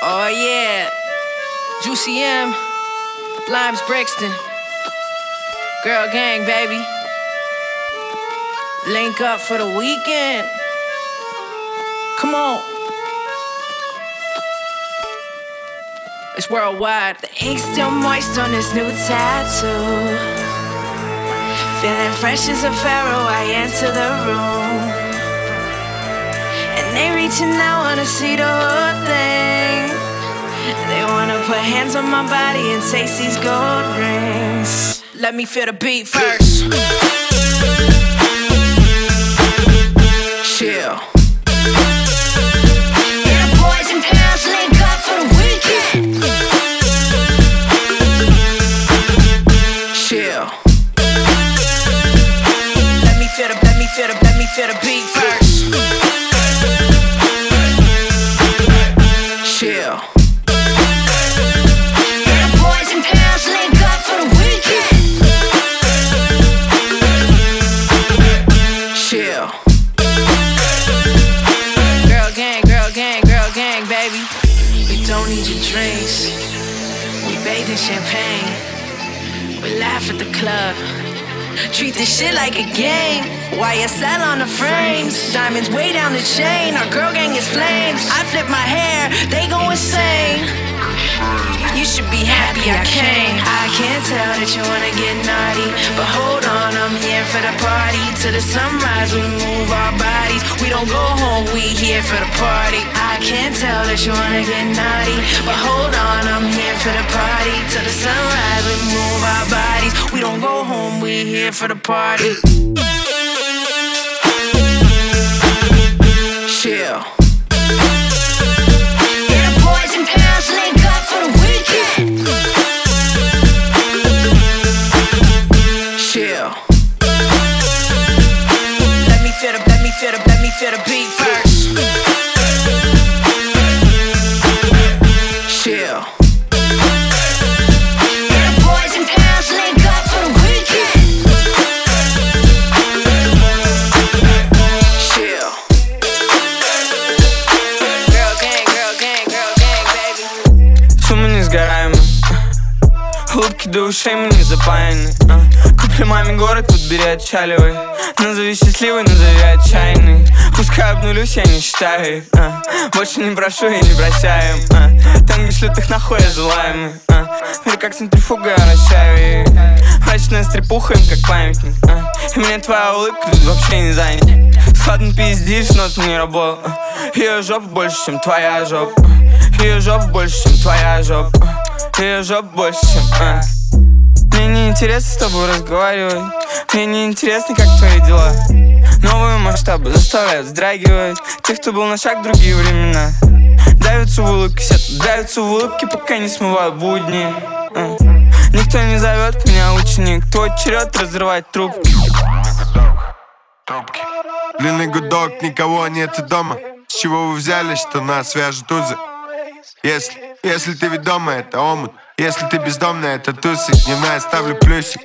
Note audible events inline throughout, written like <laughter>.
Oh yeah, Juicy M, Limes Brixton, Girl Gang, baby. Link up for the weekend. Come on. It's worldwide. The ink's still moist on this new tattoo. Feeling fresh as a pharaoh, I enter the room. And they reaching out, wanna see the whole thing. They wanna put hands on my body and taste these gold rings. Let me feel the beat first. Chill. Shit like a game. YSL on the frames. Diamonds way down the chain. Our girl gang is flames. I flip my hair, they go insane. You should be happy I came. I can tell that you wanna get naughty. But hold on, I'm here for the party. To the sunrise, we move our bodies. We don't go home, we here for the party. I can tell that you wanna get naughty. But hold on, I'm here for the party. To the sunrise, we move our bodies. We don't go home, we here for the party. Chill. Yeah, the boys and girls Улыбки до ушей мы не запаяны а. Купли маме город, тут бери отчаливай Назови счастливый, назови отчаянный Пускай обнулюсь, я не считаю а. Больше не прошу и не прощаем а. Там, где шлют их нахуй, я желаемый а. Мир как центрифуга, я вращаю их Мрачная стрепуха им как памятник а. И мне твоя улыбка тут вообще не занят Складно пиздишь, но ты не работал Ее жопа больше, чем твоя жопа Ее жопа больше, чем твоя жопа Ее жопа больше, чем а. Интересно с тобой разговаривать Мне не интересно, как твои дела Новые масштабы заставляют вздрагивать Тех, кто был на шаг другие времена Давятся в улыбке, сет, давятся в улыбке, пока не смывают будни А. Никто не зовет меня ученик Твой черед разрывать трубки. Длинный гудок, никого нет дома. С чего вы взяли, что нас свяжут узы? Если, если ты ведома, это омут. Если ты бездомная, это тусы. Дневная ставлю плюсик.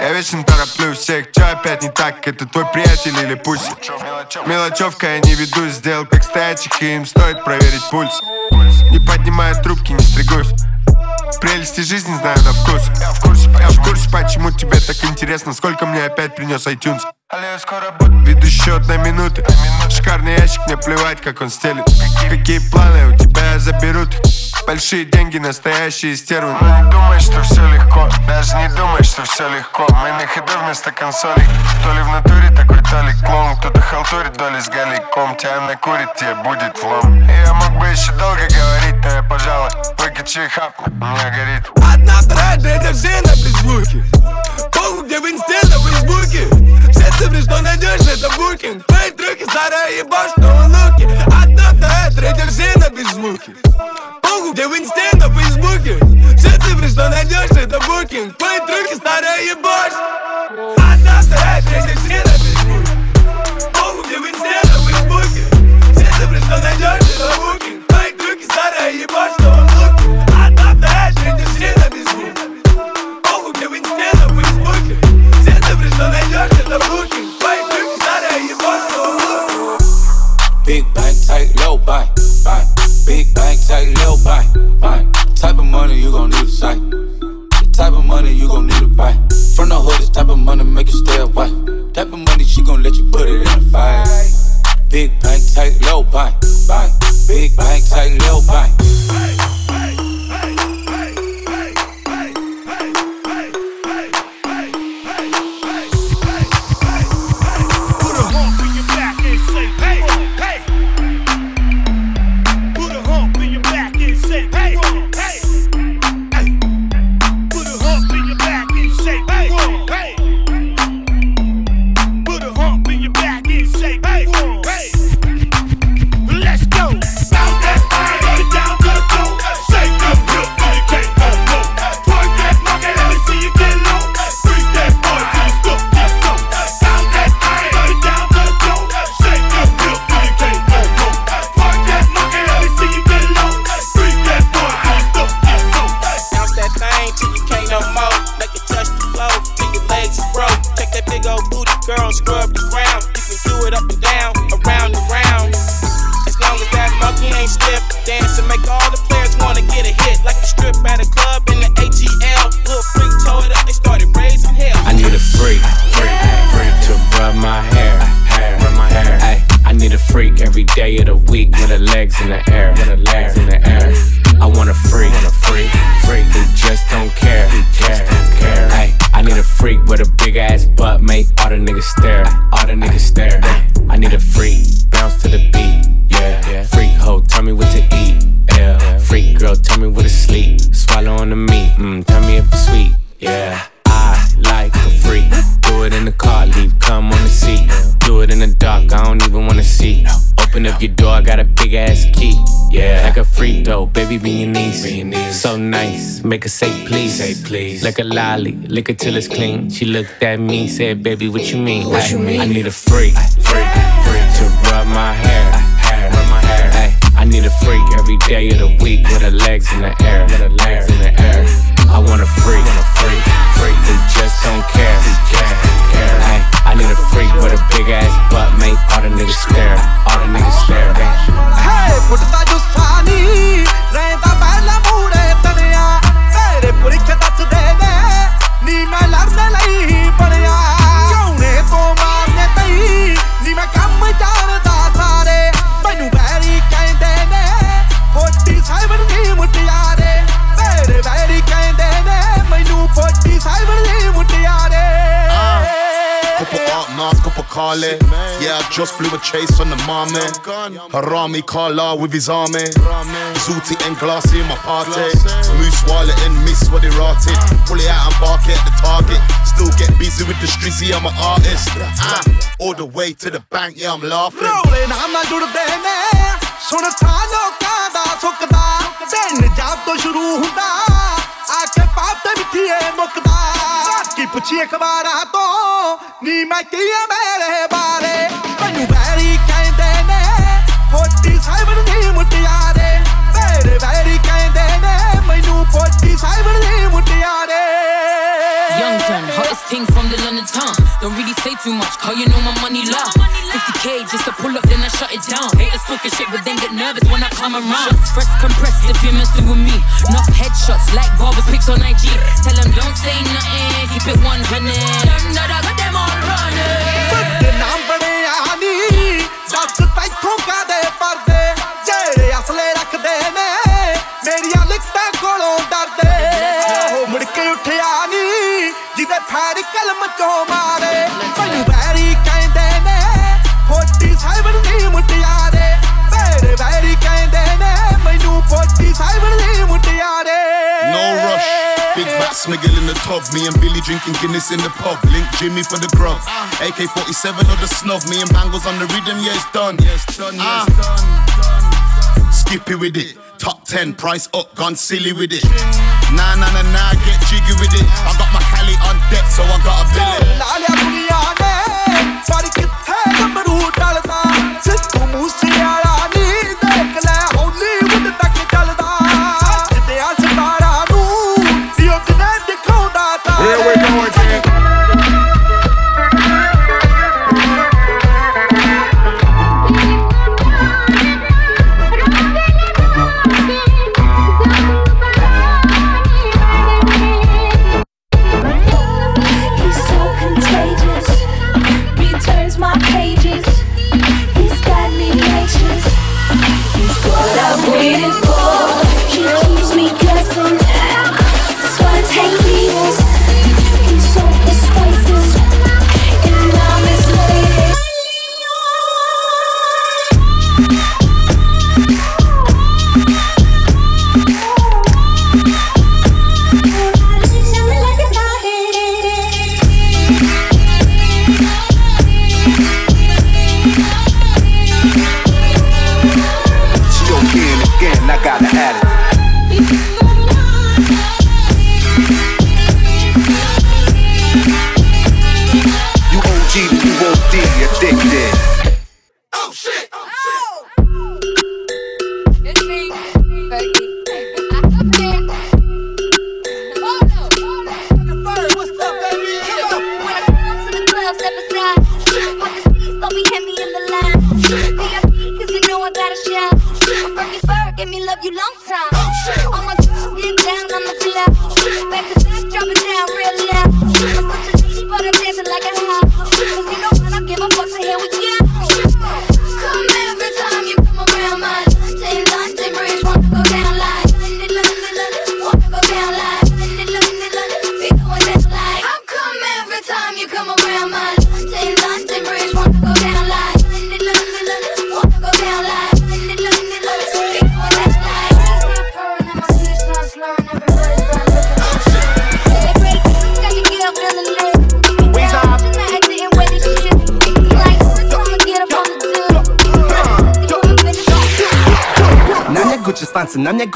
Я вечно тороплю всех, чё опять не так? Это твой приятель или пусть? Мелочевка, я не ведусь, сделал как стоячих, и им стоит проверить пульс. Не поднимая трубки, не стригусь. Прелести жизни знаю на вкус. Я в курсе, я в курсе, почему тебе так интересно, сколько мне опять принес iTunes. Веду счет на минуты Шикарный ящик, мне плевать, как он стелит Какие планы у тебя заберут Большие деньги, настоящие стервы. Но не думай, что все легко. Даже не думай, что все легко. Мы на ходу вместо консолей То ли в натуре такой, то ли клоун. Кто-то халтурит доли с галиком. Тебя накурит, тебе будет влом я мог бы еще долго говорить Но я, пожалуй, выкачу и хапну У меня горит. Одна, вторая, третья, все на беззвуке Похуй, где в инсте, на фейсбуке цифры, что найдешь, это букинг. Твои трюки, старая ебашь, но луки. Одна, вторая, третья, все на беззвуке. Похуй, где в инсте, на фейсбуке? Все цифры, что найдешь, это букинг. Твои трюки, старая ебашь Одна, вторая, третья, все на беззвуке. Похуй, где в инсте, на фейсбуке? Все цифры, что найдешь, это букинг. Твои трюки, старая ебашь, low buy, buy. Big bank, take low buy. Type of money you gon' need a sight. The type of money you gon' need to buy. From the hood, this type of money make you stay away. Type of money she gon' let you put it in the fight. Big bank, take low buy, buy. Big bank, take low bank. buy. Make her say please. Say please. Like a lolly, lick it till it's clean. She looked at me, said, baby, what you mean? What you mean? I need a freak, freak, freak to rub my hair, hair, rub my hair. Ay, I need a freak every day of the week with her legs in the air, with her legs in the air. I want a freak, want a freak, freak who just don't care, care, care. Ay, I need a freak with a big ass butt, make all the niggas stare, all the niggas stare. Hey, put the Carly. Yeah, I just blew a chase on the mommy. Harami Kala with his army. Zooty and glassy in my party. Moose wallet and miss what they rotted. Pull it out and bark it at the target. Still get busy with the streets, yeah, I'm an artist. Ah, all the way to the bank, yeah, I'm laughing. ਸੁਣ ਥਾ ਲੋਕਾਂ ਦਾ ਸੁੱਕਦਾ ਦਿਨ ਜਦ ਤੋਂ ਸ਼ੁਰੂ ਹੁੰਦਾ ਆ ਕੇ ਪਾਪ ਤੇ ਮਿੱਠੀਏ ਮੁੱਕਦਾ ਬਾਕੀ ਪੁੱਛੀ ਅਖਬਾਰਾਂ ਤੋਂ ਨੀ ਮੈਂ ਕੀ ਆ ਮੇਰੇ ਬਾਰੇ ਮੈਨੂੰ ਵੈਰੀ ਕਹਿੰਦੇ ਨੇ ਫੋਟੀ ਸਾਹਿਬ ਨਹੀਂ ਮੁਟਿਆਰੇ ਮੇਰੇ ਵੈਰੀ ਕਹਿੰਦੇ ਨੇ ਮੈਨੂੰ ਫੋਟੀ ਸਾਹਿਬ ਨਹੀਂ ਮੁਟਿਆਰੇ Young gun, hottest thing from the London town. Don't really say too much, cause you know my money low. 50k just to pull up, then I shut it down. Haters talking shit, but then get nervous when I come around. Fresh compressed if you're messing with me. Enough headshots like barbers pics on IG. Tell them don't say nothing, Keep it 100. Them that I got them all running. ਨਾਮ ਬਣਿਆ ਨੀ ਦੱਸ ਤੈਥੋਂ ਕਾਦੇ ਪਰਦੇ ਜਿਹੜੇ ਅਸਲੇ ਰੱਖਦੇ ਨੇ ਮੇਰੀਆਂ ਲਿਖਤਾਂ ਕੋਲੋਂ ਡਰਦੇ ਮੁੜ ਕੇ ਉੱਠਿਆ ਨੀ ਜਿਹਦੇ ਫੈਰ ਕਲਮ ਚੋਂ ਮਾਰੇ tub. Me and Billy drinking Guinness in the pub. Link Jimmy for the grub. AK 47 or the snub. Me and Bangles on the rhythm. Yeah, it's done. Yeah, it's done. Yeah, it's done. done. Skippy with it. Top 10, price up, gone silly with it. Nah, nah, nah, nah, get jiggy with it. I got my Cali on deck, so I got a billet.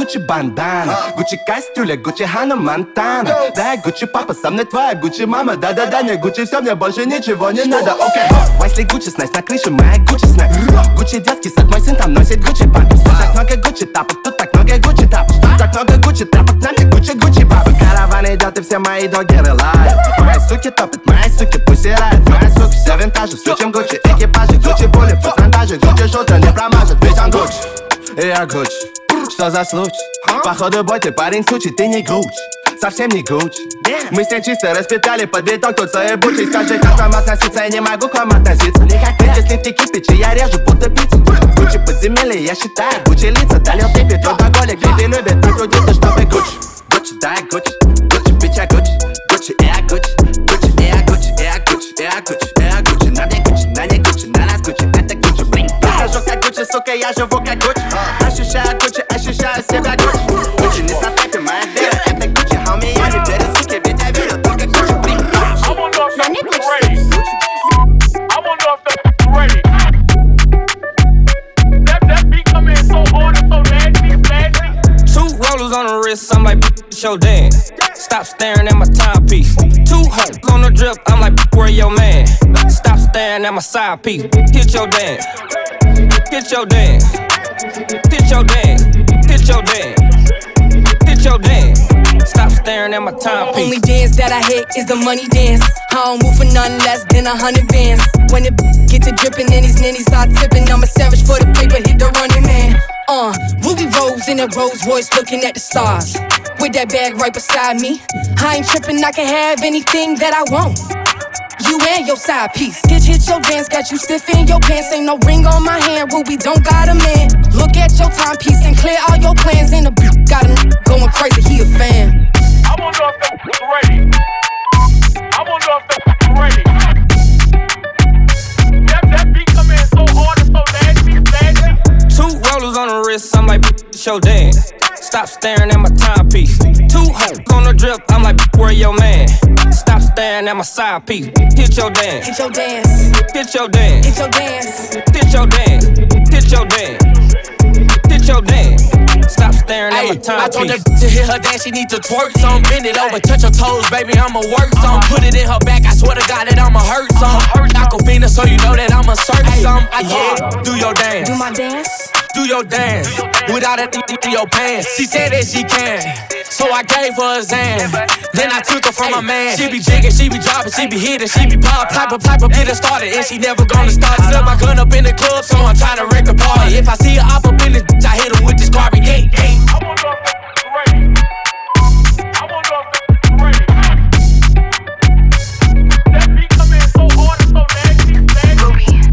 Гучи бандана Гучи кастюля, Гучи Хана Монтана. Да, Гучи папа, сам не твоя Гучи мама Да-да-да, не Гучи, все, мне больше ничего не надо, окей okay. Уайсли Гучи снайс, на крыше моя Гучи снайс. Гучи детский сад, мой сын там носит Гучи папа. Тут так много Гучи тапок, тут так много Гучи тапок. Тут так много Гучи тапок, нам ты Гучи, Гучи папа. Караван идет и все мои догеры лают Мои суки топят, мои суки пусирают. Мои суки все винтажи, сучим Гучи экипажи. Гучи боли, фотонтажи, Гучи шутер не промажет, ведь он Гучи. Я Гуччи что за случай? Походу, бой, ты парень случай, ты не гуч. Совсем не гуч. Мы с ней чисто распитали под биток Тут свои бучи. Скажи, как вам относиться, я не могу к вам относиться. Никак ты, если ты кипичи, я режу будто пиццу. Гуччи подземелье, я считаю, гуччи лица Долил ты пить, алкоголик, люди любят так трудиться, чтобы гуччи Гуччи, да, гуччи, гуччи, bitch, я гуччи я гуччи, гуччи, я гуччи, я гуччи, я гуччи, embouteillage, eu vou que é Gucci. Acho chá, Gucci, acho chá, sempre é Gucci. Gucci nessa festa, madeira, é da Gucci, homie. on the wrist, I'm like, show dance. Stop staring at my timepiece. Two hoes on the drip, I'm like, where your man? Stop staring at my side piece. Hit your dance. Hit your dance. Hit your dance. Hit your dance. Hit your dance. Stop staring at my timepiece. Only dance that I hit is the money dance. I don't move for nothing less than a hundred bands. When it get to dripping and these ninnies start tipping, I'm a savage for the paper, hit the running man. Uh, Ruby Rose in a Rolls Royce looking at the stars. With that bag right beside me. I ain't tripping, I can have anything that I want. You and your side piece. Hit, hit your dance, got you stiff in your pants. Ain't no ring on my hand, Ruby don't got a man. Look at your timepiece and clear all your plans. In the got him going crazy, he a fan. I wonder if they're ready. I wonder if they're ready. That, that beat come in so hard and so nasty, nasty. Two rollers on the wrist, I'm like, show dance. Stop staring at my timepiece. Two hoes on the drip, I'm like, where your man? Stop staring at my side piece. Hit your dance. Hit your dance. Hit your dance. Hit your dance. Hit your dance. Hit your dance. Hit your dance. Stop staring at my time. I told timepiece. her to hit her dance, she need to twerk some. Bend it over, touch her toes, baby, I'ma work some. Put it in her back, I swear to God that I'ma hurt some. Aquafina, so you know that I'ma search some. I yeah, do your dance. Do my dance. Do your dance without a th- th- your pants. She said that she can, so I gave her a Zan. Then I took her from my man. She be jigging, she be dropping, she be hitting, she be pop, of type of get it started, and she never gonna start. Slip my gun up in the club, so I'm trying to wreck the party. If I see her up up in this bitch, I hit her with this carbon gate. gate.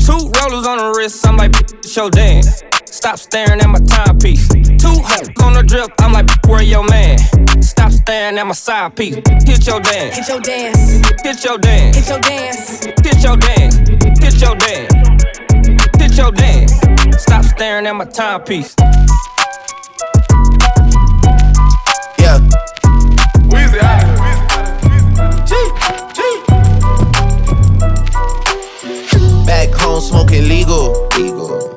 Two rollers on the wrist, I'm like, show dance. Stop staring at my timepiece. Two hoes on the drip, I'm like, where your man? Stop staring at my side piece. Hit your dance. Hit your dance. Hit your dance. Hit your dance. Hit your dance. Hit your dance. Hit your dance. Stop staring at my timepiece. Yeah. Weezy out G, G. Back home smoking legal. legal.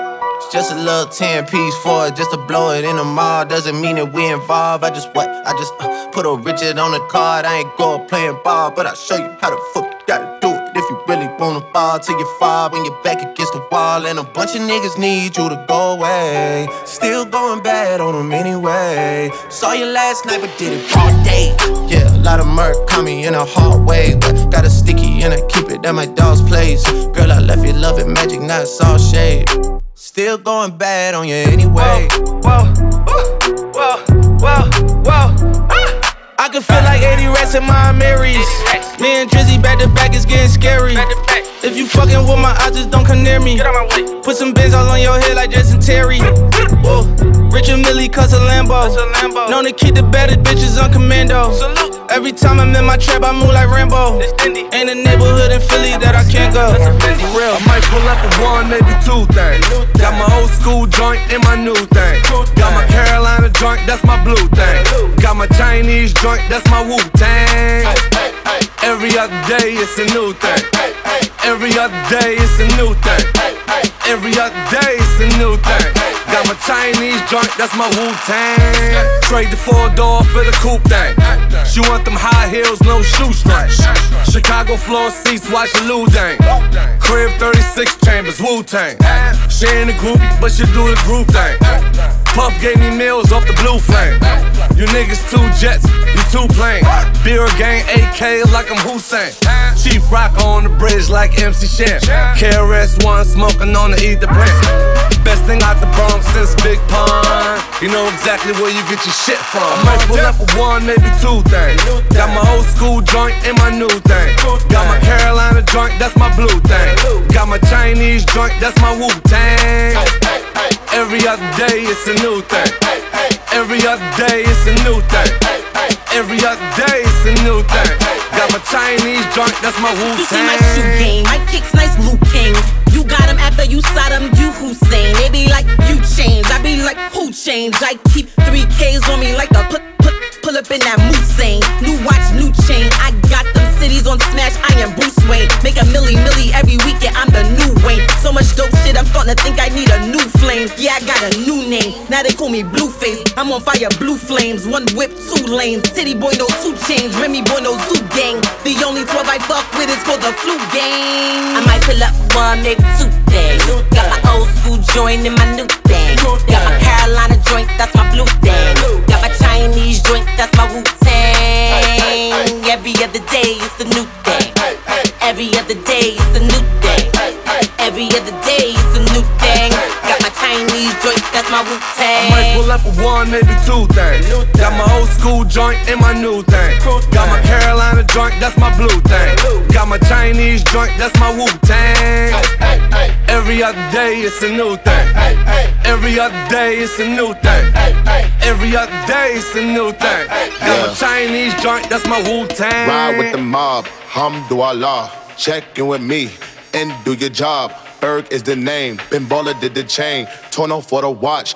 Just a little 10 piece for it, just to blow it in the mall. Doesn't mean that we involved. I just what? I just uh, put a Richard on the card. I ain't going playing ball, but I'll show you how the fuck you gotta do it. If you really wanna fall till you fall when you're back against the wall. And a bunch of niggas need you to go away. Still going bad on them anyway. Saw you last night, but did it all day. Yeah, a lot of murk caught me in a hard way. But got a sticky and I keep it at my dog's place. Girl, I left you love it magic, not all shade. Still going bad on you anyway. Whoa, whoa, whoa, whoa. whoa. Ah. I can feel like 80 rats in my Marys. Me and Drizzy back to back is getting scary. If you fucking with my eyes, just don't come near me. Put some bins all on your head like Jason Terry. Whoa. Rich and Millie cause a Lambo. Known to keep the better bitches on commando. Salute. Every time I'm in my trap, I move like Rambo. Ain't a neighborhood in Philly that I can't go. For real. I might pull up a one, maybe two things. Got my old school joint and my new thing. Got my Carolina joint, that's my blue thing. Got my Chinese joint, that's my Wu Tang. Every other day it's a new thing. Every other day it's a new thing. Every other day it's a new thing. Got my Chinese joint, that's my Wu Tang. Trade the four door for the coupe thing. She want them high heels, no shoe shoestrings. Chicago floor seats, watch the Lou Dang. Crib 36 chambers, Wu Tang. She ain't a group, but she do the group thing. Puff gave me meals off the blue flame. You niggas two jets, you two planes. Beer gang AK like I'm Hussein. Chief rock on the bridge like MC Shan. KRS One smoking on the ether plant. Best thing out the Bronx since Big Pun. You know exactly where you get your shit from. I might pull up a one, maybe two things. Got my old school joint and my new thing. Got my Carolina joint, that's my blue thing. Got my Chinese joint, that's my Wu Tang. Every other day it's a new thing. Every other day it's a new thing. Every other day it's a new thing. Got my Chinese joint, that's my Wu Tang. You see my shoe game, my kicks nice Luke King. You got him after you him, you Hussein. They be like, you change. I be like, who changed? I keep three K's on me like the put, put, pull up in that Moussain. New watch, new chain. I got cities on smash, I am Bruce Wayne. Make a milli, milli every weekend, I'm the new Wayne. So much dope shit, I'm starting to think I need a new flame. Yeah, I got a new name. Now they call me Blueface. I'm on fire, blue flames. One whip, two lanes. City boy, no two chains. Remy boy, no zoo gang. The only 12 I fuck with is for the flu game. I might pull up one, maybe two things. Got my old school joint and my new. Got my Carolina joint, that's my blue thing. Got my Chinese joint, that's my Wu Tang. Every other day it's a new thing. Every other day it's a new thing. Every other day it's a new thing. Got my Chinese joint, that's my Wu I might Tang. pull up a one, maybe two things. Got my old school joint and my new thing. Got my Carolina joint, that's my blue thing. Got my Chinese joint, that's my Wu Tang. Every other day it's a new thing. Every other day it's a new thing. Every other day it's a new thing. Got my Yeah. Chinese joint, that's my Wu Tang. Ride with the mob, hamdulillah. Check in with me and do your job. Berg is the name. Baller did the chain. Torn off for the watch.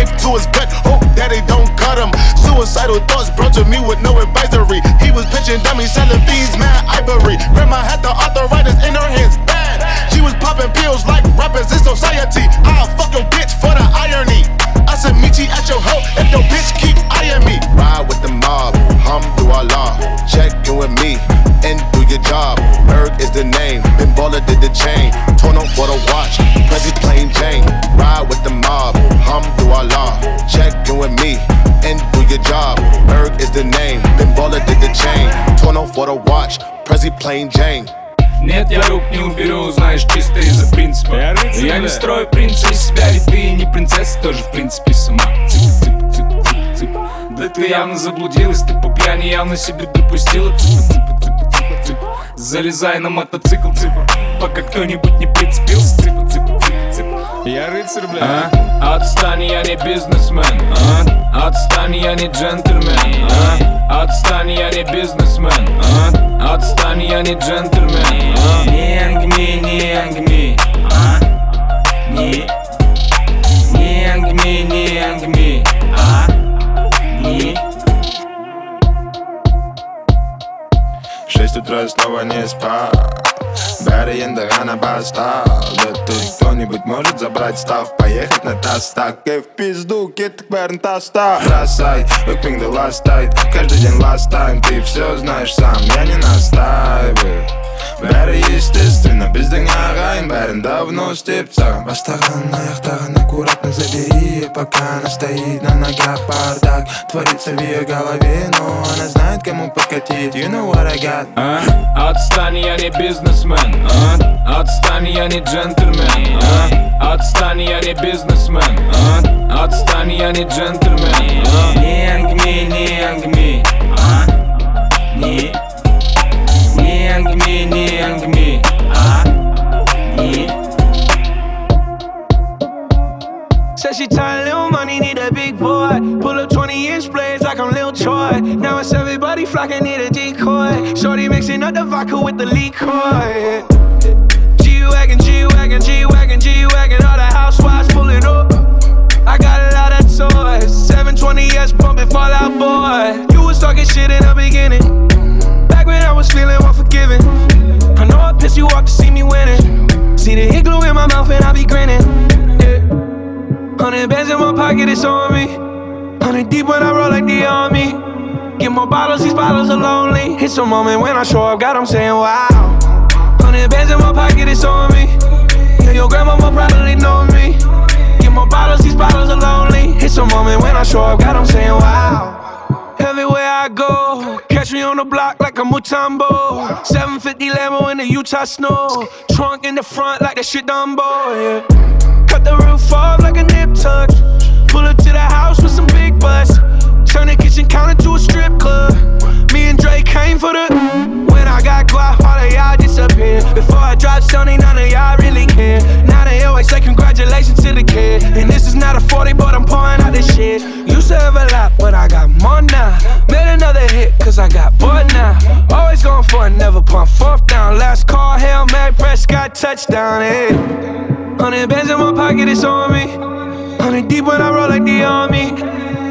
Knife to his gut, hope that they don't cut him. Suicidal thoughts brought to me with no advisory. He was pitching dummies, selling fiends, mad ivory. Grandma had the arthritis in her hands, bad. She was popping pills like rappers in society. I'll fuck your bitch for the irony. I said meet you at your hoe if your bitch keep eyeing me. Ride with the mob, hum through our law. Check in with me and do your job. Berg is the name. Ben Baller did the chain. Torn up for the watch. Prezi plain Jane. Ride with the mob, hum through our law. Check in with me and do your job. Berg is the name. Ben Baller did the chain. Torn up for the watch. Prezi plain Jane. Нет, я рук не уберу, знаешь, чисто из-за принципа Я, я не строю принца из себя, ведь ты не принцесса, тоже в принципе сама Цып, цып, цып, цып, цып Да ты явно заблудилась, ты по пьяни явно себе допустила Цып, цып, цып, цып, цып Залезай на мотоцикл, цыпа Пока кто-нибудь не прицепился, цыпа, цыпа, цыпа, цыпа Я рыцарь, бля а? Отстань, я не бизнесмен а? Отстань, я не джентльмен а? Отстань, я не бизнесмен а? Отстань, я не джентльмен а? Не ангми, не ангми а? Не Не ангми, не ангми Утра снова не спал. Барри Эндогана бастал. Да тут кто-нибудь может забрать став Поехать на тастак И в пизду кит кверн таста Бросай, выпинг да last night Каждый день last time Ты все знаешь сам, я не настаиваю Бәрі естественно, біздің ағайын бәрін давно істеп саған Бастаған аяқтаған аккуратно забери Пока она стоит на ногах бардак Творится в ее голове, но она знает, кому подкатить You know what I got а? Отстань, я не бизнесмен а? Отстань, я не джентльмен а? Отстань, я не бизнесмен а? Отстань, я не джентльмен а? Не ангми, не ангми а? Не give me, ni and give me. Uh huh. Yeah. Said she tired, little money, need big boy. Pull up 20 inch blades like I'm Lil Troy. Now it's everybody flocking, need a decoy. Shorty mixing up the vodka with the liquor. G Wagon, G Wagon, G Wagon, G Wagon, all the housewives pulling up. I got a lot of toys. 720S bumping Fallout Boy. You was talking shit in the beginning. Was feeling unforgiving. I know I pissed you off to see me winning. See the igloo in my mouth and I be grinning. Yeah. Hundred bands in my pocket, it's on me. Hundred deep when I roll like the army. Get more bottles, these bottles are lonely. It's a moment when I show up, God, I'm saying wow. Hundred bands in my pocket, it's on me. Yeah, your grandma will probably know me. Get more bottles, these bottles are lonely. It's a moment when I show up, God, I'm saying wow. Everywhere I go, catch me on the block like a Mutombo. 750 Lambo in the Utah snow. Trunk in the front like the shit Dumbo, yeah. Cut the roof off like a nip tuck. Pull up to the house with some big butts. Turn the kitchen counter to a strip club. Me and Drake came for the. When I got guap, all of y'all disappear. Before I drop Sony, none of y'all really care. Now they always say congratulations to the kid. And this is not a 40, but I'm pouring out this shit. Used to have a lot, but I got more now. Made another hit, cause I got bored now. Always going for it, never pump fourth down. Last call, Hail Mary, Prescott, touchdown, hey. Hundred bands in my pocket, it's on me. Hundred deep when I roll like the army.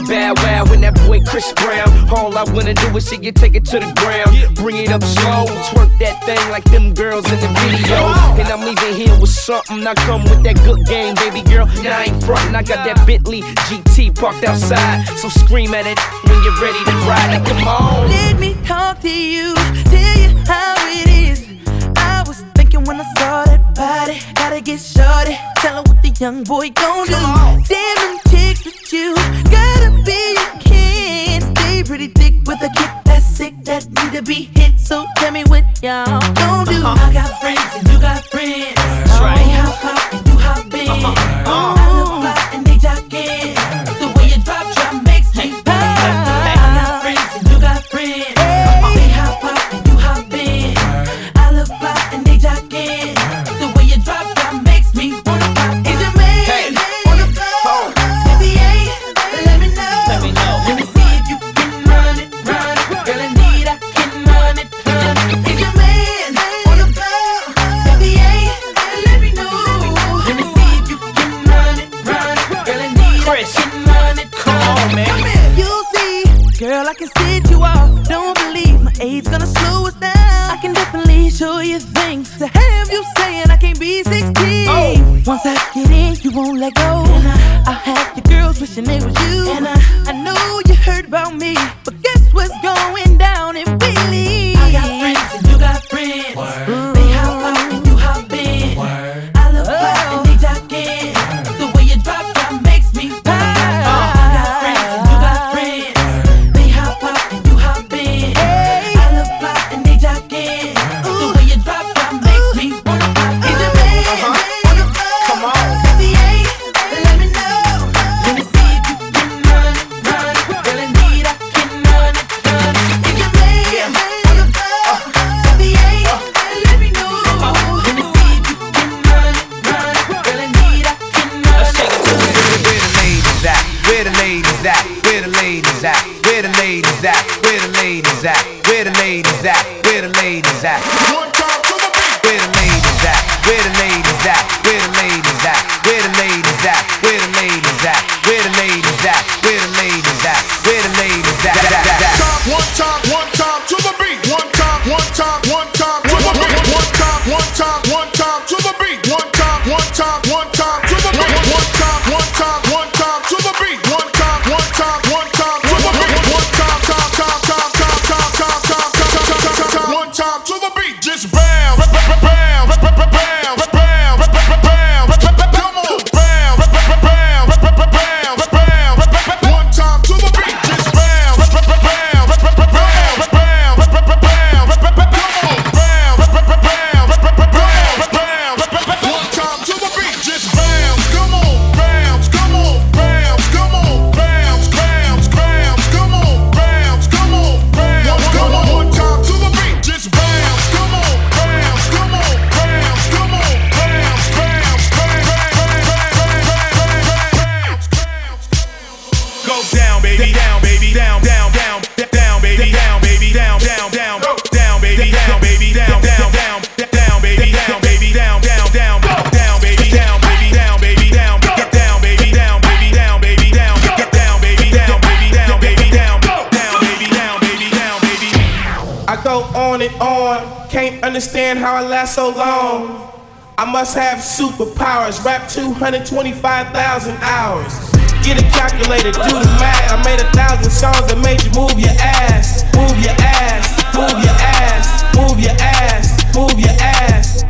Boy Bow Wow and that boy Chris Brown. All I wanna do is see you take it to the ground. Bring it up slow, twerk that thing like them girls in the videos. And I'm leaving here with something. I come with that good game, baby girl. Now I ain't frontin'. I got that Bentley GT parked outside. So scream at it when you're ready to ride. Now come on. Let me talk to you, tell you how it is. I was thinking when I saw that body, gotta get shorty. Tell her what the young boy gon' do. Damn chicks with you, gotta be a kid. Stay pretty thick with a kid that's sick that need to be hit, so tell me what y'all gon' do. Uh-huh. I got friends and you got friends. That's right. They hop out and you hop in. Uh-huh. Uh-huh. Age gonna slow us down. I can definitely show you things to have you saying I can't be 16. Oh. Once I get in, you won't let go. And I have your girls wishing it was you. And I, I know you heard about me, but can't understand how I last so long. I must have superpowers, rap 225,000 hours. Get a calculator, do the math. I made a thousand songs that made you move your ass, move your ass, move your ass, move your ass, move your ass.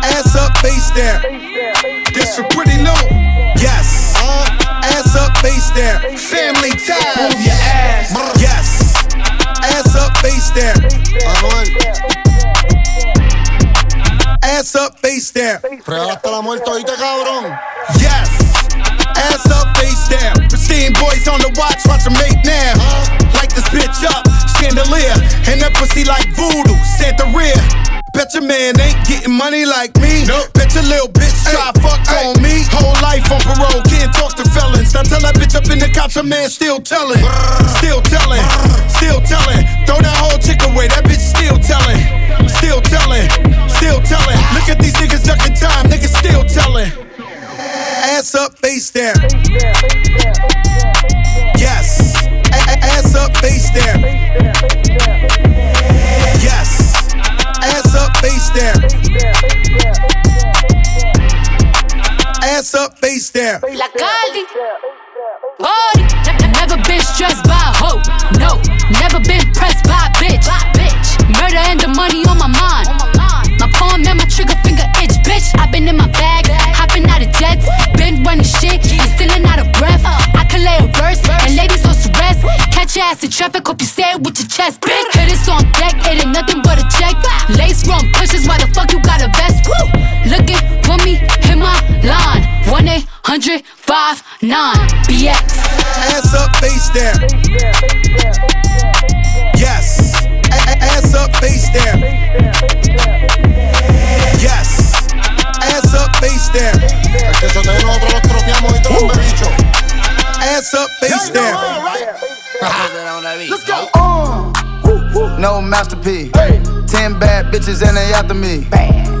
Ass up, face down. This for pretty low. Yes. Uh, Ass up, face down. Family ties. Move your ass. Ass up, face down. Ass up, face down. Regalaste la muerte ahorita, cabrón. Yes. Ass up, face down. Pristine boys on the watch, watch them make now. Light this bitch up, chandelier. And that pussy like voodoo, Santa rear. Bet your man ain't getting money like me. Nope. Bet your little bitch try fuck on me. Whole life on parole, can't talk to felons. Now tell that bitch up in the cops, a man still telling. Still telling, still telling. Throw that whole chick away, that bitch still telling. Still telling, still telling. Look at these niggas ducking time, niggas still telling. Ass up, face down. Yes. Ass up, face down. Yes. Ass up, face down. Ass up, face down. La Caldi. Body. Never been stressed by a hoe. No. Never been pressed by a bitch. Murder and the money on my mind. My palm and my trigger finger itch, bitch. i been in my bag, in traffic, hope you say it with your chest, bitch. Hit it ain't nothing but a check. Lace run pushes, why the fuck you got a vest? Woo! Looking for me, hit my line. 1 800 59 BX. Ass up, face down. Yes. Ass up, face down. Yes. Ass up, face down. Ass up, face down. Let's go. Uh, no masterpiece. Ten bad bitches and they after me.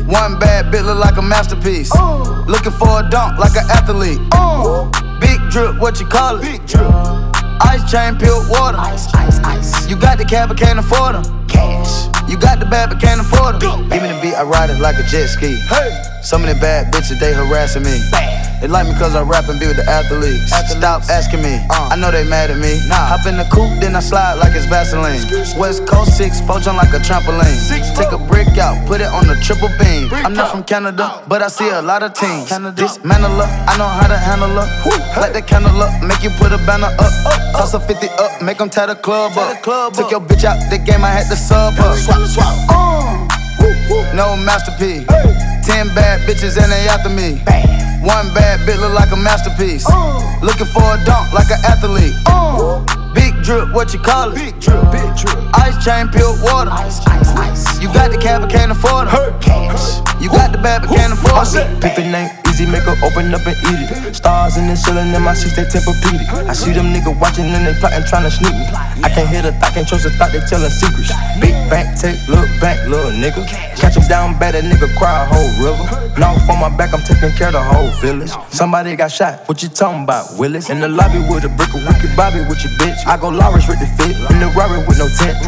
One bad bitch look like a masterpiece. Uh. Looking for a dunk like an athlete. Uh. Big drip, what you call it? Big drip. Uh, ice chain, pure water. Ice, ice, ice. You got the cab, but can't afford them. Cash. You got the bad, but can't afford them. Give me the beat, I ride it like a jet ski. Hey. Some of the bad bitches, they harassing me. They like me cause I rap and be with the athletes. Stop asking me, I know they mad at me. Hop in the coupe, then I slide like it's Vaseline. West Coast 6, four jump like a trampoline. Six, Take a brick out, put it on the triple beam. I'm not from Canada, but I see a lot of teams. Dismantle her, I know how to handle her. Light the candle up, make you put a banner up. Toss a 50 up, make them tie the club up. Took your bitch out the game, I had to sub her. Swap, swap. No masterpiece. Ten bad bitches and they after me. One bad bitch look like a masterpiece. Looking for a dunk like an athlete. Big drip, what you call it? Big drip, big drip. Ice chain, pure water. Ice, ice, ice. You got the cab, but can't afford it. Cash. You got the bad, but can't afford it. Pick the name, easy, make her open up and eat it. Stars in the ceiling in my seats, they tempur-pedic. I see them niggas watching and they plotting, trying to sneak me. I can't hear the thought, can't trust the thought, they telling secrets. Big bank, take, look back, little nigga. Catch him down bad, a nigga cry a whole river. Now on my back, I'm taking care of the whole village. Somebody got shot, what you talking about, Willis? In the lobby with a brick of wicked Bobby with your bitch. I go Lawrence with the fit, in the Rari with no tent.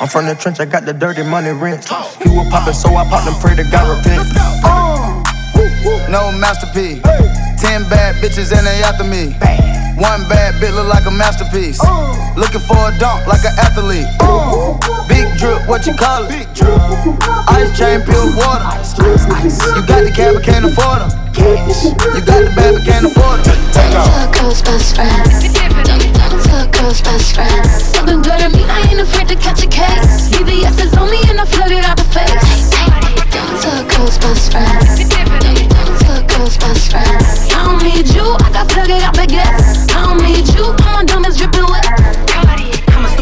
I'm from the trench, I got the dirty money rent. He was poppin', so I popped and pray to God repent. No masterpiece. Ten bad bitches and they after me. One bad bitch look like a masterpiece. Uh. Looking for a dunk like an athlete. Uh. Big drip, what you call it? Big drip. Ice chain, pure water. You got the cab, but can't afford them. You got the bad, but can't afford them. Take off. a girl's best friend. Turn into a girl's best friend. Something good at me, I ain't afraid to catch a case. BBS is on me and I flood it out the face. Turn into a girl's best friend. Turn into a girl's best friend. I don't need you, I got flooded out baguettes. I don't need you, all my diamonds dripping wet.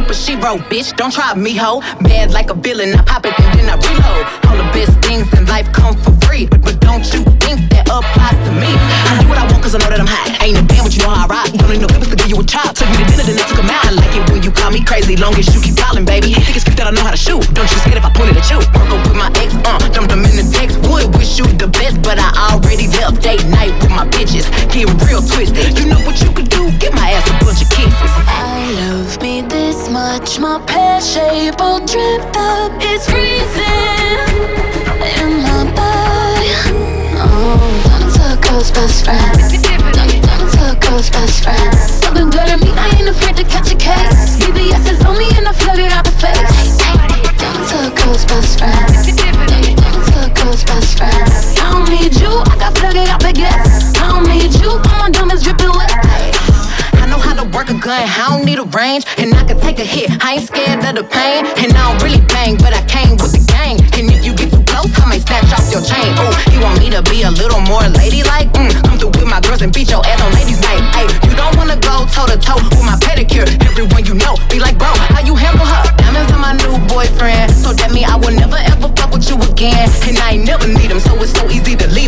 A super shero, bitch. Don't try me, ho. Bad like a villain, I pop it and then I reload. All the best things in life come for free, but, but don't you think that applies to me? I do what I want cause I know that I'm hot. Ain't a band, but you know how I rock. Don't need no papers to give you a chop. Took me to dinner, then I took 'em out. I like it when you call me crazy, long as you keep calling, baby. Think it's cute that I know how to shoot. Don't you scared if I point it at you? Work up with my ex, uh, dumped them in the text. Would wish you the best, but I already left date night with my bitches. Get real twisted. You know what you could do? Get my ass a bunch of kisses. I love me this much, my pear shape all dripped up. It's freezing in my body. Oh, turn into a girl's best friend. Turn, turn girl's best friend. Something good at me, I ain't afraid to catch a case. BBS is on me and I flood it out the face. Turn into a girl's best friend. Turn into girl's best friend. I don't need you, I got flooded out baguettes. I don't need you, all my diamonds dripping wet. I know how to work a gun, I don't need a range, and the pain, and I don't really bang, but I came with the gang. And if you get too close, I might snatch off your chain. Ooh, you want me to be a little more ladylike? Mm, come through with my girls and beat your ass on ladies' night. Ay, you don't wanna go toe to toe with my pedicure. Everyone you know be like, bro, how you handle her? Diamonds are my new boyfriend, so that mean I will never ever fuck with you again. And I ain't never need him, so it's so easy to leave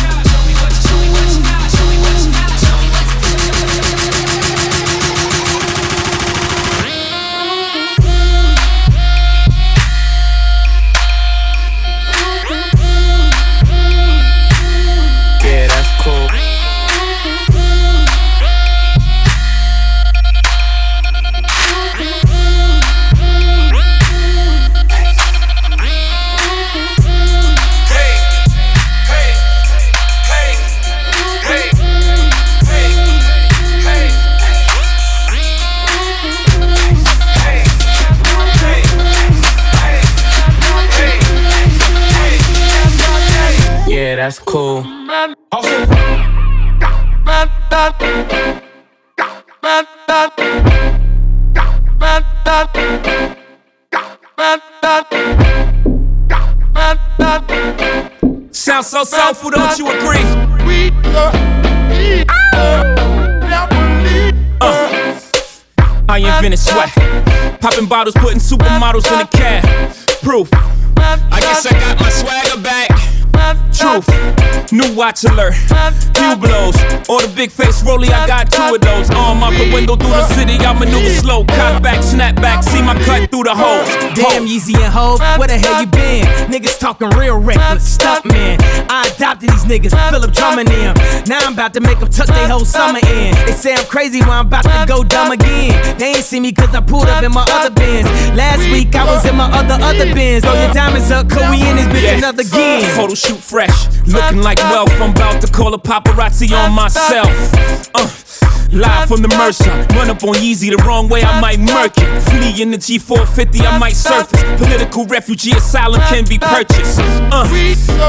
Sounds so soulful, don't you agree? Uh, I invented sweat. Popping bottles, putting supermodels in a cab. Proof. I guess I got my swagger back. Truth. New watch alert. Few blows. Or the big face rollie, I got two of those. Arm out the window through the city, I maneuver slow. Cock back, snap back, see my cut through the hole. Damn, Yeezy and Hove, where the hell you been? Niggas talking real reckless stuff, man. I adopted these niggas, Philip drumming them. Now I'm about to make them tuck their whole summer in. They say I'm crazy when I'm about to go dumb again. They ain't see me cause I pulled up in my other bins. Last week I was in my other, other bins. Throw your diamonds up, cause we in this bitch another again. Shoot fresh, looking like wealth. I'm about to call a paparazzi on myself. Uh, live from the Mercer, run up on Yeezy the wrong way, I might murk it. Flee in the G450, I might surface. Political refugee asylum can be purchased. Uh,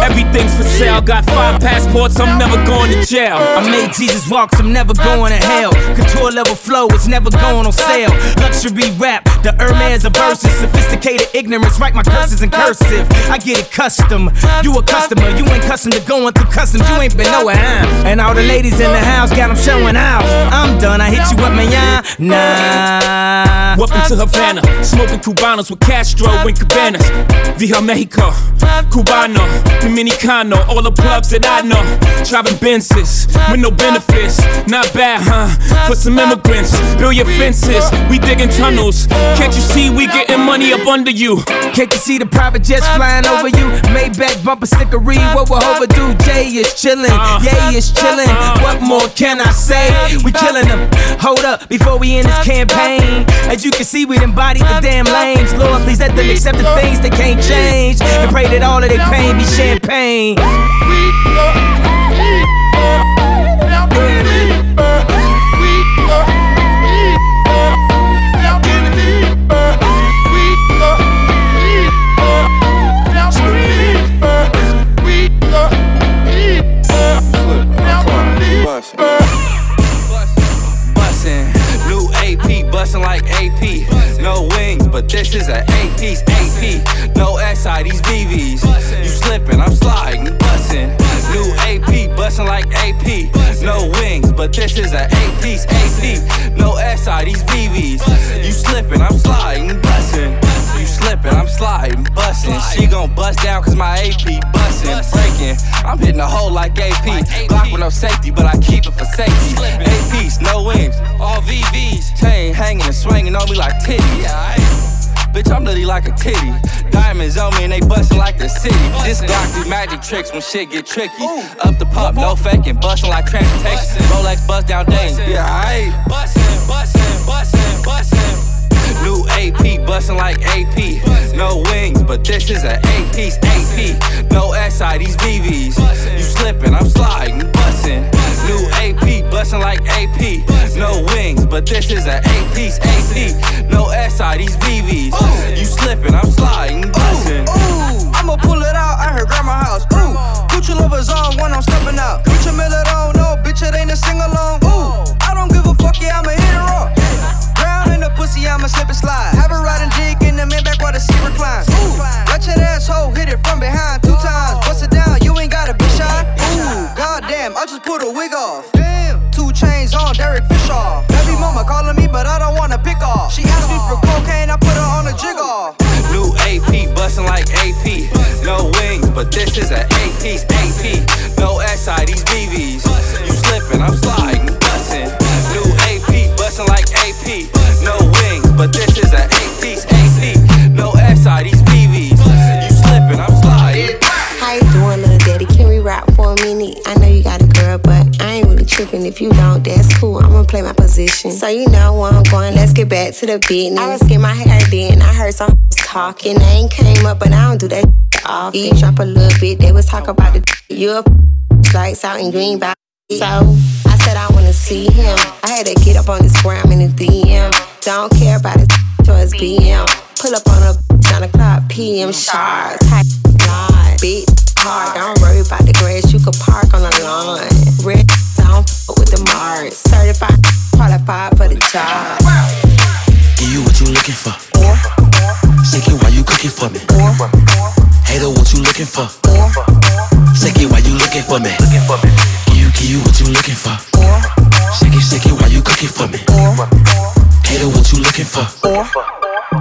everything's for sale. Got five passports, I'm never going to jail. I made Jesus walks, I'm never going to hell. Couture level flow it's never going on sale. Luxury rap, the Hermes of verses. Sophisticated ignorance, write my curses in cursive. I get it custom. You a customer, you ain't custom to going through customs. You ain't been nowhere, huh? And all the ladies in the house got them showing out. I'm done, I hit you up, man, yeah? Nah. Welcome to Havana, smoking Cubanos with Castro and Cabanas. Via Mexico, Cubano, Dominicano, all the plugs that I know. Driving Benzes with no benefits, not bad, huh? For some immigrants, build your fences, we digging tunnels. Can't you see we getting money up under you? Can't you see the private jets flying over you? Maybach bumper stickery, what will Hova do? Jay is chillin', uh-huh. Yay is chillin'. What more can I say? We killin' them. Hold up, before we end this campaign. As you can see, we embodied the damn lames. Lord, please let them accept the things they can't change. And pray that all of their pain be champagne. This is an eight piece AP. No SI, these VVs. You slippin', I'm sliding, bussin'. You slippin', I'm sliding, bustin'. She gon' bust down cause my AP bustin', breaking. I'm hitting a hole like AP. Block with no safety, but I keep it for safety. APs, no wings, all VVs. Chain hanging and swinging on me like titties. Bitch, I'm literally like a titty. Diamonds on me and they bustin' like the city. This Glock do magic tricks when shit get tricky. Up the pop, no faking, bustin' like transportation. Rolex bust down Dane. Yeah, I Bustin', bustin', bustin', bustin'. New AP, bustin' like AP. No wings, but this is an eight piece AP. No SI, these VVs. You slippin', I'm sliding, bustin'. New AP, bustin' like AP. No wings, but this is an eight piece AP. No SI, these VVs. You slippin', I'm sliding, bustin'. I'ma pull it out at her grandma house. Ooh, Gucci lovers on when I'm stepping out. Gucci Miller don't know, bitch, it ain't a sing along. Ooh, I don't give a fuck, yeah, I'ma pussy, I'ma slip and slide. Have her riding dick in the back while the seat reclines. Ooh, let your asshole hit it from behind two times. Bust it down, you ain't gotta be shy. Ooh, goddamn, I just put a wig off. Damn, two chains on Derek Fisher. Baby mama calling me, but I don't wanna pick off. She asked me for cocaine, I put her on a jig off. New AP, bustin' like AP. No wings, but this is an AP. No SI, these VVs. You slippin', I'm sliding, If you don't, that's cool. I'ma play my position. So you know where I'm going. Let's get back to the business. I was getting my hair done. I heard some <laughs> talking. They ain't came up, but I don't do that often. You drop a little bit. They was talking about the <laughs> you up lights out in green by. So I said I wanna see him. I had to get up on this gram in the DM. Don't care about his choice BM. Pull up on a nine o'clock PM sharp. Tight line, big hard. Don't worry about the grass. You could park on the lawn. Red, don't fuck with the Mars. Certified, qualified for the job. Give you what you looking for. Shake it while you cooking for me. Hater, what you looking for? Shake it while you looking for me. Give you, give you what you looking for. Shake it, shake it while you cooking for me. Hater, what you looking for?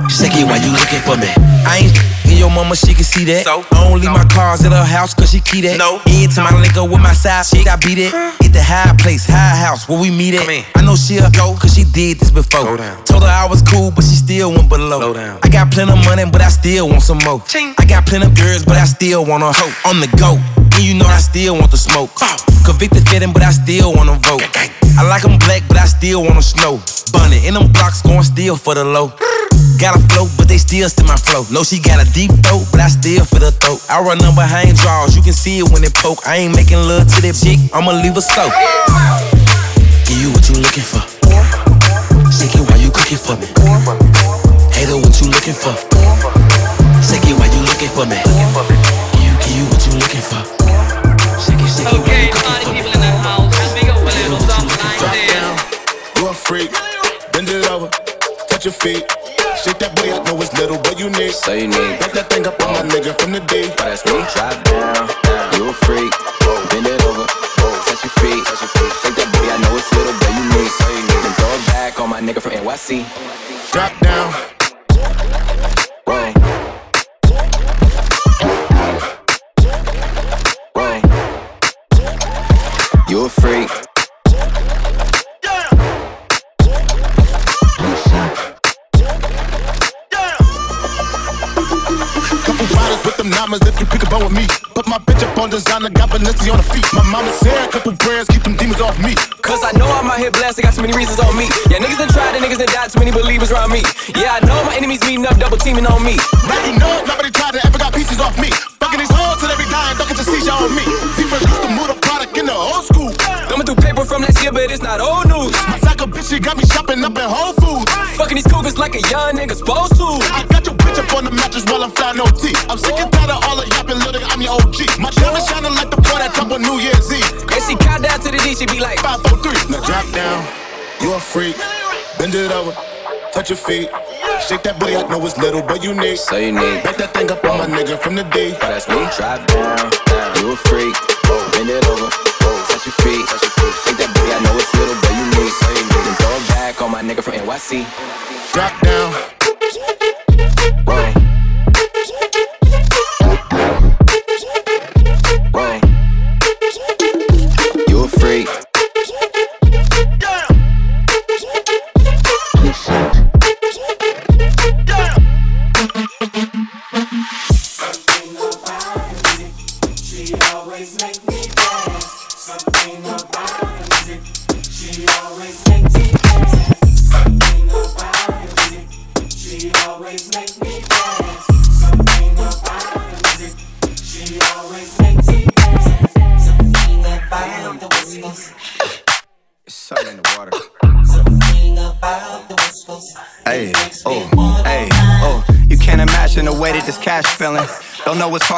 Shake it while you looking for me. I ain't in your mama, she can see that. So, I don't leave my cars at her house, cause she key that. No. Into my link up with my side chick, I beat it. Hit the high place, high house, where we meet at. I know she'll go, cause she did this before. Told her I was cool, but she still went below. I got plenty of money, but I still want some more. I got plenty of girls, but I still want a hoe. On the go, and you know I still want the smoke. Convicted fitting, but I still wanna vote. I like 'em black, but I still wanna snow. Bunny in them blocks, going still for the low. Got a flow, but they still still my flow. No, she got a deep throat, but I still feel the throat. I run them behind draws, you can see it when it poke. I ain't making love to that chick, I'ma leave her so. It's little, you need. So you need. Back that thing up on my nigga from the D. But that's me. Drop down, you a freak. Bend it over, touch your feet. Touch your feet. Shake that booty, I know it's little, but you need. So you need. Then throw it back on my nigga from NYC. Drop down.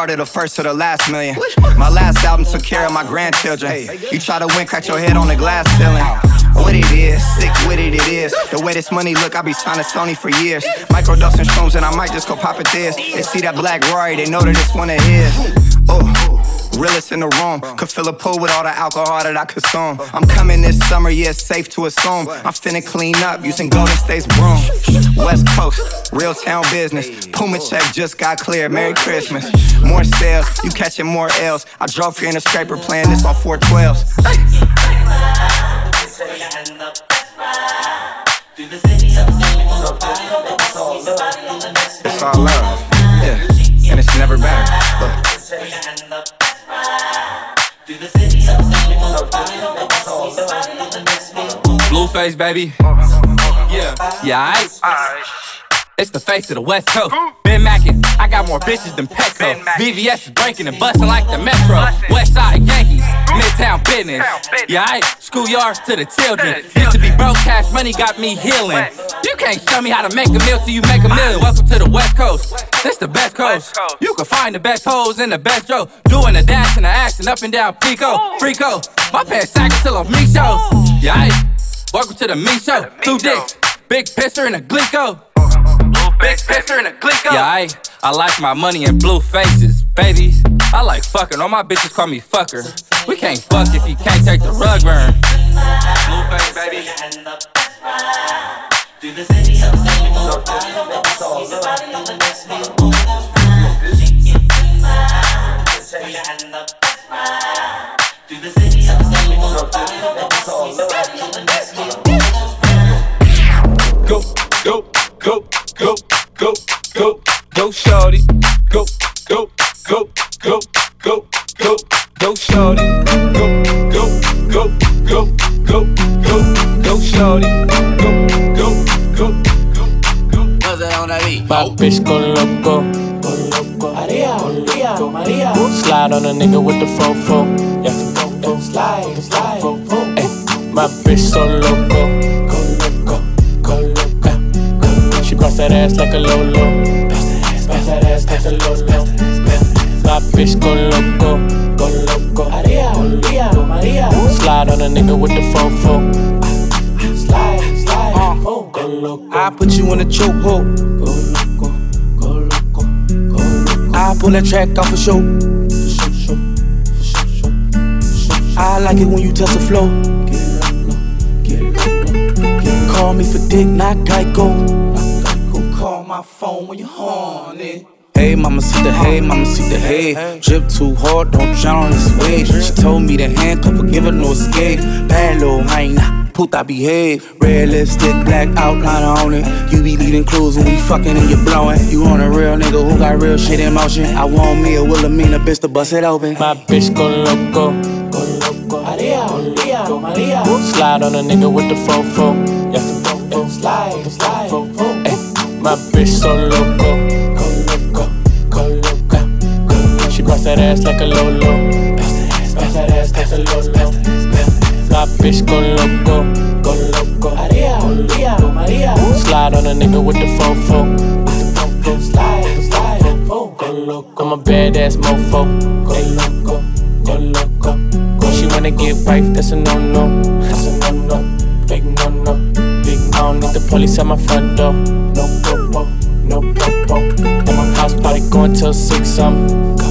Don't know what's harder, the first or the last million. My last album took care of my grandchildren. You try to win, crack your head on the glass ceiling. What it is, sick with it, it is. The way this money look, I be signing Sony for years. Microdosing shrooms, and I might just go pop it this. They see that black Rory, they know that it's one of his. Oh. Realest in the room. Could fill a pool with all the alcohol that I consume. I'm coming this summer, yeah, it's safe to assume. I'm finna clean up using Golden State's broom. West Coast, real town business. Puma check just got cleared. Merry Christmas. More sales, you catching more L's. I drove here in a scraper playing this on 412s. It's all love, yeah, and it's never better. Look. Blueface, baby. Yeah. Yeah, aight. It's the face of the West Coast. Been Mackin, I got more bitches than Petco. VVS is breaking and busting like the Metro. West Side Yankees, Midtown business. Yeah, aight. Schoolyards to the children. Used to be broke, cash money got me healing. You can't show me how to make a meal till you make a million. Welcome to the West Coast. This the best coast. You can find the best hoes in the best row. Doing the dash and the action up and down Pico. Frico. My pants sagging till I'm me show. Yeah, aight. Welcome to the me show. Two dicks. Big pisser and a glico. Big pisser and a glico. Yeah, I, I like my money in blue faces, baby. I like fucking. All my bitches call me fucker. We can't fuck if you can't take the rug burn. Blue face, baby. Go, go, go, go, go, go, go, shorty. Go, go, go, go, go, go, go, shorty. Go, go, go, go, go, go, go, shorty. Go, go, go, go, go, go. My bitch go loco. Maria, Maria, Maria. Slide on a nigga with the fofo. Yeah, fofo. Slide, slide, fofo. Ay, my bitch so loco. Go loco, go loco. She bounce that ass like a lolo. Bounce that ass like a lolo. My bitch go loco, go loco. Maria, Maria, Maria. Slide on a nigga with the fofo. Slide, slide, uh. fofo. Go loco. I put you in a chokehold. Go loco, go loco, go loco. I pull that track off a show. Show, show, show, show. I like it when you touch the flow. Call me for dick, not Geico. Go call my phone when you're horny. Hey, mama, see the hey, mama, see the hey. Drip too hard, don't drown on this wave. She told me to handcuff her, give her no escape. Bad little hyena, puta behave. Red lipstick, black outline on it. You be leading clues when we fucking and you blowing. You on a real nigga who got real shit in motion. I want me a Wilhelmina bitch to bust it open. My bitch go loco. Go loco. Maria, Maria, Maria. Slide on a nigga with the fofo. Yeah, Fofo, slide, slide, fofo. Ay, my bitch so loco. Go loco, bounce that ass like a lolo. Bounce that ass like a lolo. My bitch go loco. Go loco. Maria, Maria, Maria. Slide on a nigga with the fofo. Slide, slide, fofo. Go loco, I'm a badass mofo. go loco, go loco. Go She wanna get wife, that's a no no. That's a no no, big no no. Big, I don't need the police at my front door. No popo, no popo. And my house party going till six some.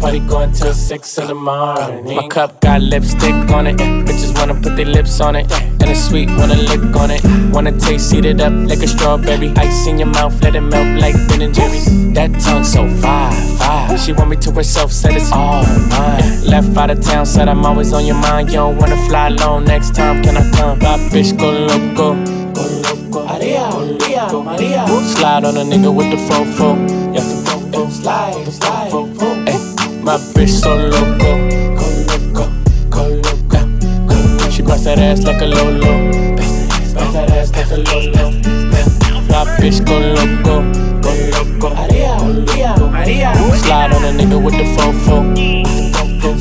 Party going till six in the morning. My cup got lipstick on it. Bitches wanna put their lips on it. And it's sweet, wanna lick on it. Wanna taste, it up like a strawberry. Ice in your mouth, let it melt like Ben and Jerry's. That tongue so fire, fire. She want me to herself, said it's all mine. Left out of town, said I'm always on your mind. You don't wanna fly alone next time, can I come? My bitch go loco. Go loco. Maria, Maria, Maria. Slide on a nigga with the fofo. Yeah, slide, slide, my bitch so loco. Go loco, go loco. She bounce that ass like a lolo. Bounce that ass like a lolo. La bitch go loco, go loco. Maria, Maria, Maria. Slide on a nigga with the fofo.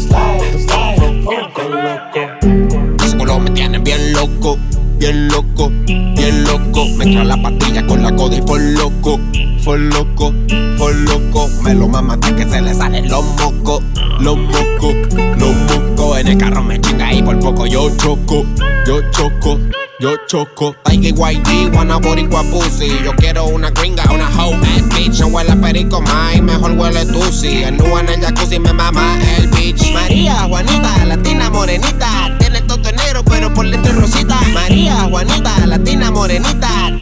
Slide, slide, go loco. Ese culo me tiene bien loco, bien loco, bien loco. Me trae la pastilla con la coda y por loco, por loco, por loco. Me lo mama hasta que se le salen los mocos, los mocos, los mocos. En el carro me chinga y por poco yo choco, yo choco. Yo choco, Tiger YG, wanna boricua pussy. Yo quiero una gringa, una hoe ass bitch. No huele perico, my, mejor huele tusi. El en el jacuzzi me mama el bitch. María, Juanita, latina, morenita. Tiene el toto negro, pero por dentro rosita. María, Juanita, latina, morenita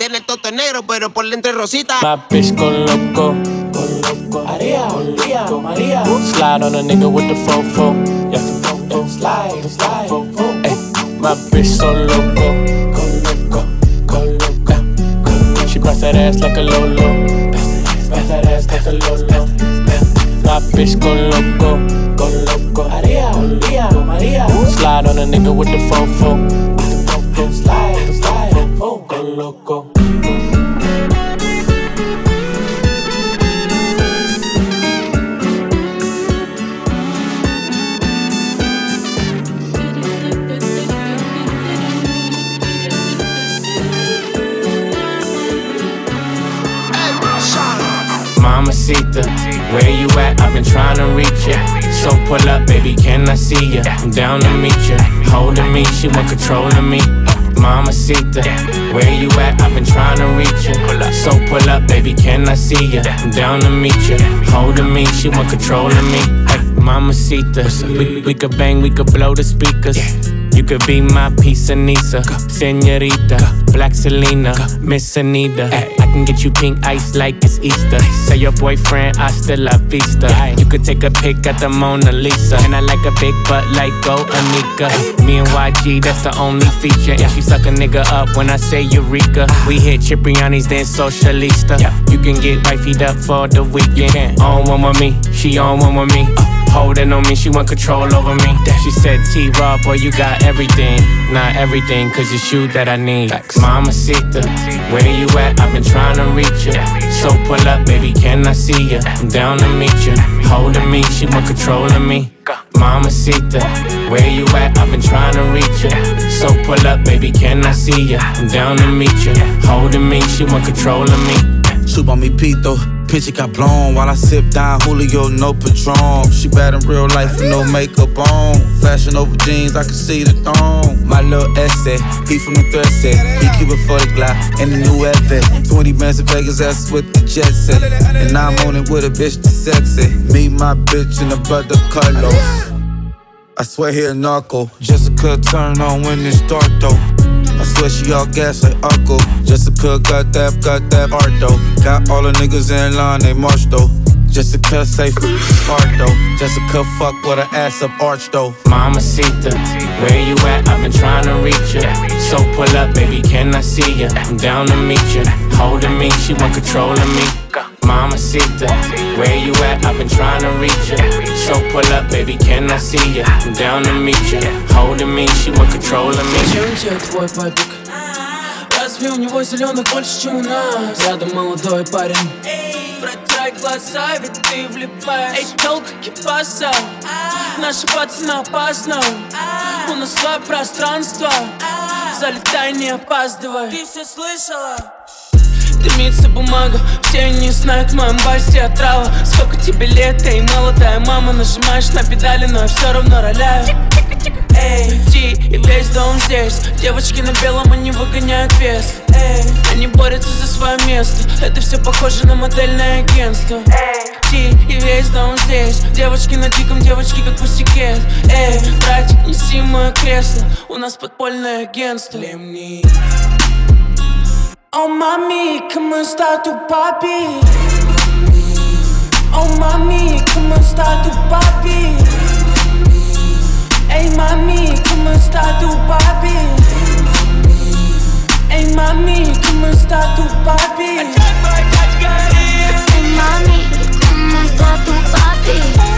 Toto negro, pero por dentro es rosita My bitch go loco, go loco. Maria, Maria, Maria. Slide on a nigga with the fofo. Yeah, slide, slide. Ay, my bitch so loco, go loco, go loco. She bounce that ass like a lolo. Bounce that ass like a lolo. My bitch go loco, go loco. Maria, Maria, Maria. Slide on a nigga with the fofo. Slide, slide, oh, go loco. Mamacita, where you at? I've been trying to reach ya. So pull up, baby, can I see ya? I'm down to meet ya. Holding me, she want control of me. Mamacita, where you at? I've been trying to reach ya. So pull up, baby, can I see ya? I'm down to meet ya. Holding me, she want control of me. Hey, Mamacita, we, we could bang, we could blow the speakers. You could be my of Nisa, Senorita, Black Selena, Miss Anita. Can get you pink ice like it's Easter. Say your boyfriend, I still la vista. You could take a pic at the Mona Lisa. And I like a big butt like Go Anika. Me and YG, that's the only feature. And she suck a nigga up when I say Eureka. We hit Cipriani's, then Socialista. You can get wifeyed up for the weekend. On one with me, she on one with me. Holding on me, she want control over me. She said, T Raw, boy, you got everything. Not everything, cause it's you that I need. Mamacita, where you at? I've been trying to reach ya. So pull up, baby, can I see ya? I'm down to meet ya. Holding me, she want control of me. Mamacita, where you at? I've been trying to reach ya. So pull up, baby, can I see ya? I'm down to meet ya. Holding me, she want control of me. Soup on me pito. Pinch got blown while I sip Don Julio, no Patron. She bad in real life with no makeup on. Fashion over jeans, I can see the thong. My little essay, he from the thread set. He keep it for the Glock and the new Evan. 20 bands in Vegas, that's with the jet set. And I'm on it with a bitch that's sexy. Me, my bitch, and the brother Carlos. I swear he a narco. Jessica turn on when it's dark though. Swear all gas like Uncle. Jessica got that, got that art though. Got all the niggas in line, they march though. Jessica say smart though. Jessica fuck with her ass up arch though. Mamacita, where you at? I've been trying to reach ya. So pull up, baby, can I see ya? I'm down to meet ya. Holding me, she want control of me. Mamacita, where you at? I've been trying to reach ya. So pull up, baby, can I see ya? I'm down to meet ya. Holding me, she want control of me. Зачем тебе твой бабик? Разве у него зеленых больше, чем у нас? Рядом молодой парень Протирай глаза, ведь ты влипаешь Эй, толка кипаса Наши пацаны опасно У нас свое пространство Залетай, не опаздывай Ты все слышала? Дымится бумага, все они знают в моем басе отрава. Сколько тебе лет, эй, молодая мама Нажимаешь на педали, но я все равно роляю. Эй, иди, и весь дом здесь. Девочки на белом, они выгоняют вес. Эй, они борются за свое место. Это все похоже на модельное агентство. Эй, и весь дом здесь. Девочки на диком, девочки как пусикет Эй, братик, неси мое кресло. У нас подпольное агентство Oh mami, come sta tu papi? Oh mami, come sta tu papi? Hey mami, come sta tu papi? Hey mami, come sta tu papi? Hey mami, ¿cómo está tu papi?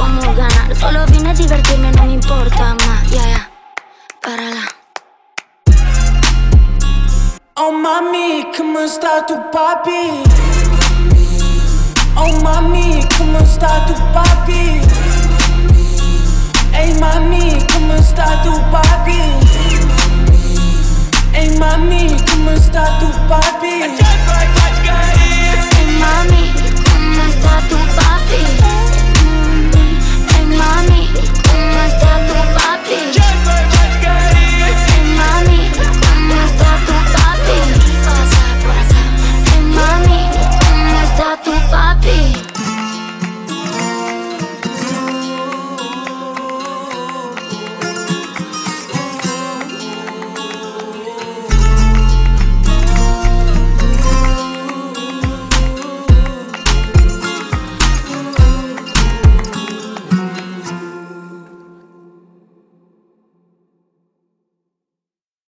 cómo ganar. Solo vine a divertirme, no me importa más. Ya, yeah, ya, yeah. Oh mami, come sta tu papi? Oh mami, come sta tu papi? Ehi hey, mami, come sta tu papi? Ehi hey, mami, come sta tu papi? Ehi hey, mami, come sta tu papi?